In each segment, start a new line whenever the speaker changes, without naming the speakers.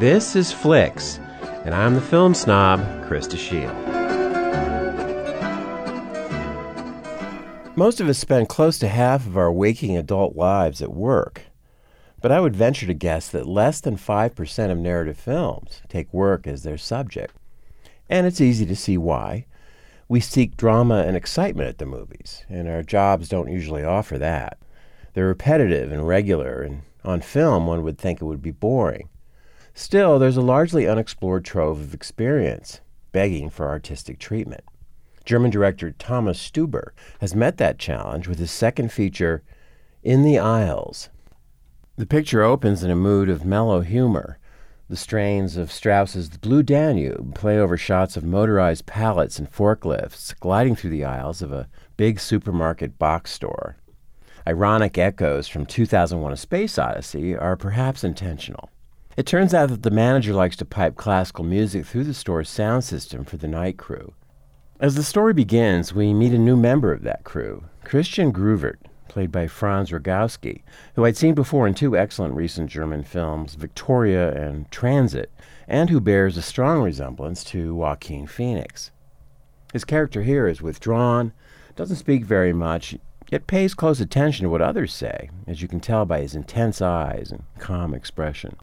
This is Flicks, and I'm the film snob, Krista Shield. Most of us spend close to half of our waking adult lives at work. But I would venture to guess that less than 5% of narrative films take work as their subject. And it's easy to see why. We seek drama and excitement at the movies, and our jobs don't usually offer that. They're repetitive and regular, and on film one would think it would be boring. Still, there's a largely unexplored trove of experience, begging for artistic treatment. German director Thomas Stuber has met that challenge with his second feature, In the Aisles. The picture opens in a mood of mellow humor. The strains of Strauss's The Blue Danube play over shots of motorized pallets and forklifts gliding through the aisles of a big supermarket box store. Ironic echoes from 2001 A Space Odyssey are perhaps intentional. It turns out that the manager likes to pipe classical music through the store's sound system for the night crew. As the story begins, we meet a new member of that crew, Christian Gruvert, played by Franz Rogowski, who I'd seen before in two excellent recent German films, Victoria and Transit, and who bears a strong resemblance to Joaquin Phoenix. His character here is withdrawn, doesn't speak very much, yet pays close attention to what others say, as you can tell by his intense eyes and calm expression.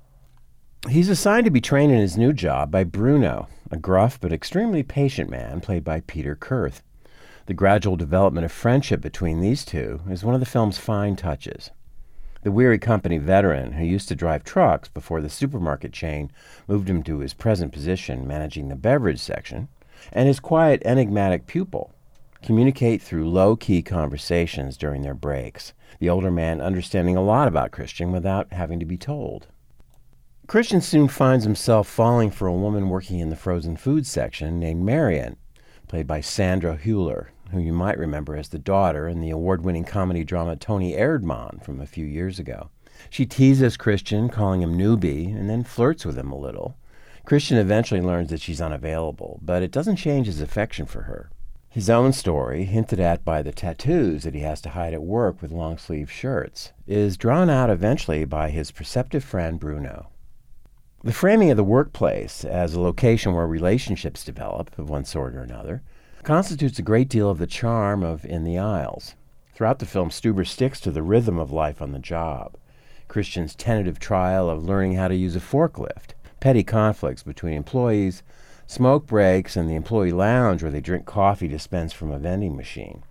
He's assigned to be trained in his new job by Bruno, a gruff but extremely patient man played by Peter Kurth. The gradual development of friendship between these two is one of the film's fine touches. The weary company veteran who used to drive trucks before the supermarket chain moved him to his present position managing the beverage section, and his quiet, enigmatic pupil communicate through low key conversations during their breaks, the older man understanding a lot about Christian without having to be told. Christian soon finds himself falling for a woman working in the frozen food section named Marion, played by Sandra Hüller, who you might remember as the daughter in the award winning comedy drama Toni Erdmann from a few years ago. She teases Christian, calling him newbie, and then flirts with him a little. Christian eventually learns that she's unavailable, but it doesn't change his affection for her. His own story, hinted at by the tattoos that he has to hide at work with long sleeve shirts, is drawn out eventually by his perceptive friend Bruno. The framing of the workplace as a location where relationships develop, of one sort or another, constitutes a great deal of the charm of In the Aisles. Throughout the film, Stuber sticks to the rhythm of life on the job. Christian's tentative trial of learning how to use a forklift, petty conflicts between employees, smoke breaks, and the employee lounge where they drink coffee dispensed from a vending machine.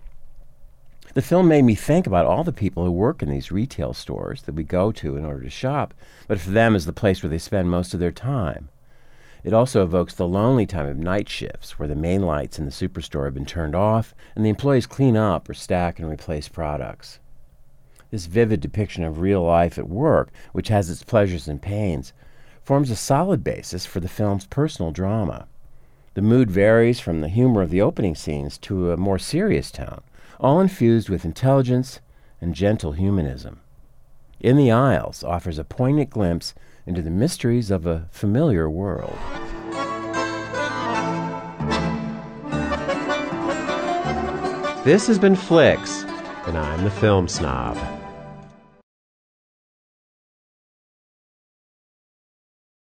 The film made me think about all the people who work in these retail stores that we go to in order to shop, but for them is the place where they spend most of their time. It also evokes the lonely time of night shifts where the main lights in the superstore have been turned off and the employees clean up or stack and replace products. This vivid depiction of real life at work, which has its pleasures and pains, forms a solid basis for the film's personal drama. The mood varies from the humor of the opening scenes to a more serious tone, all infused with intelligence and gentle humanism. In the Aisles offers a poignant glimpse into the mysteries of a familiar world. This has been Flicks, and I'm the film snob.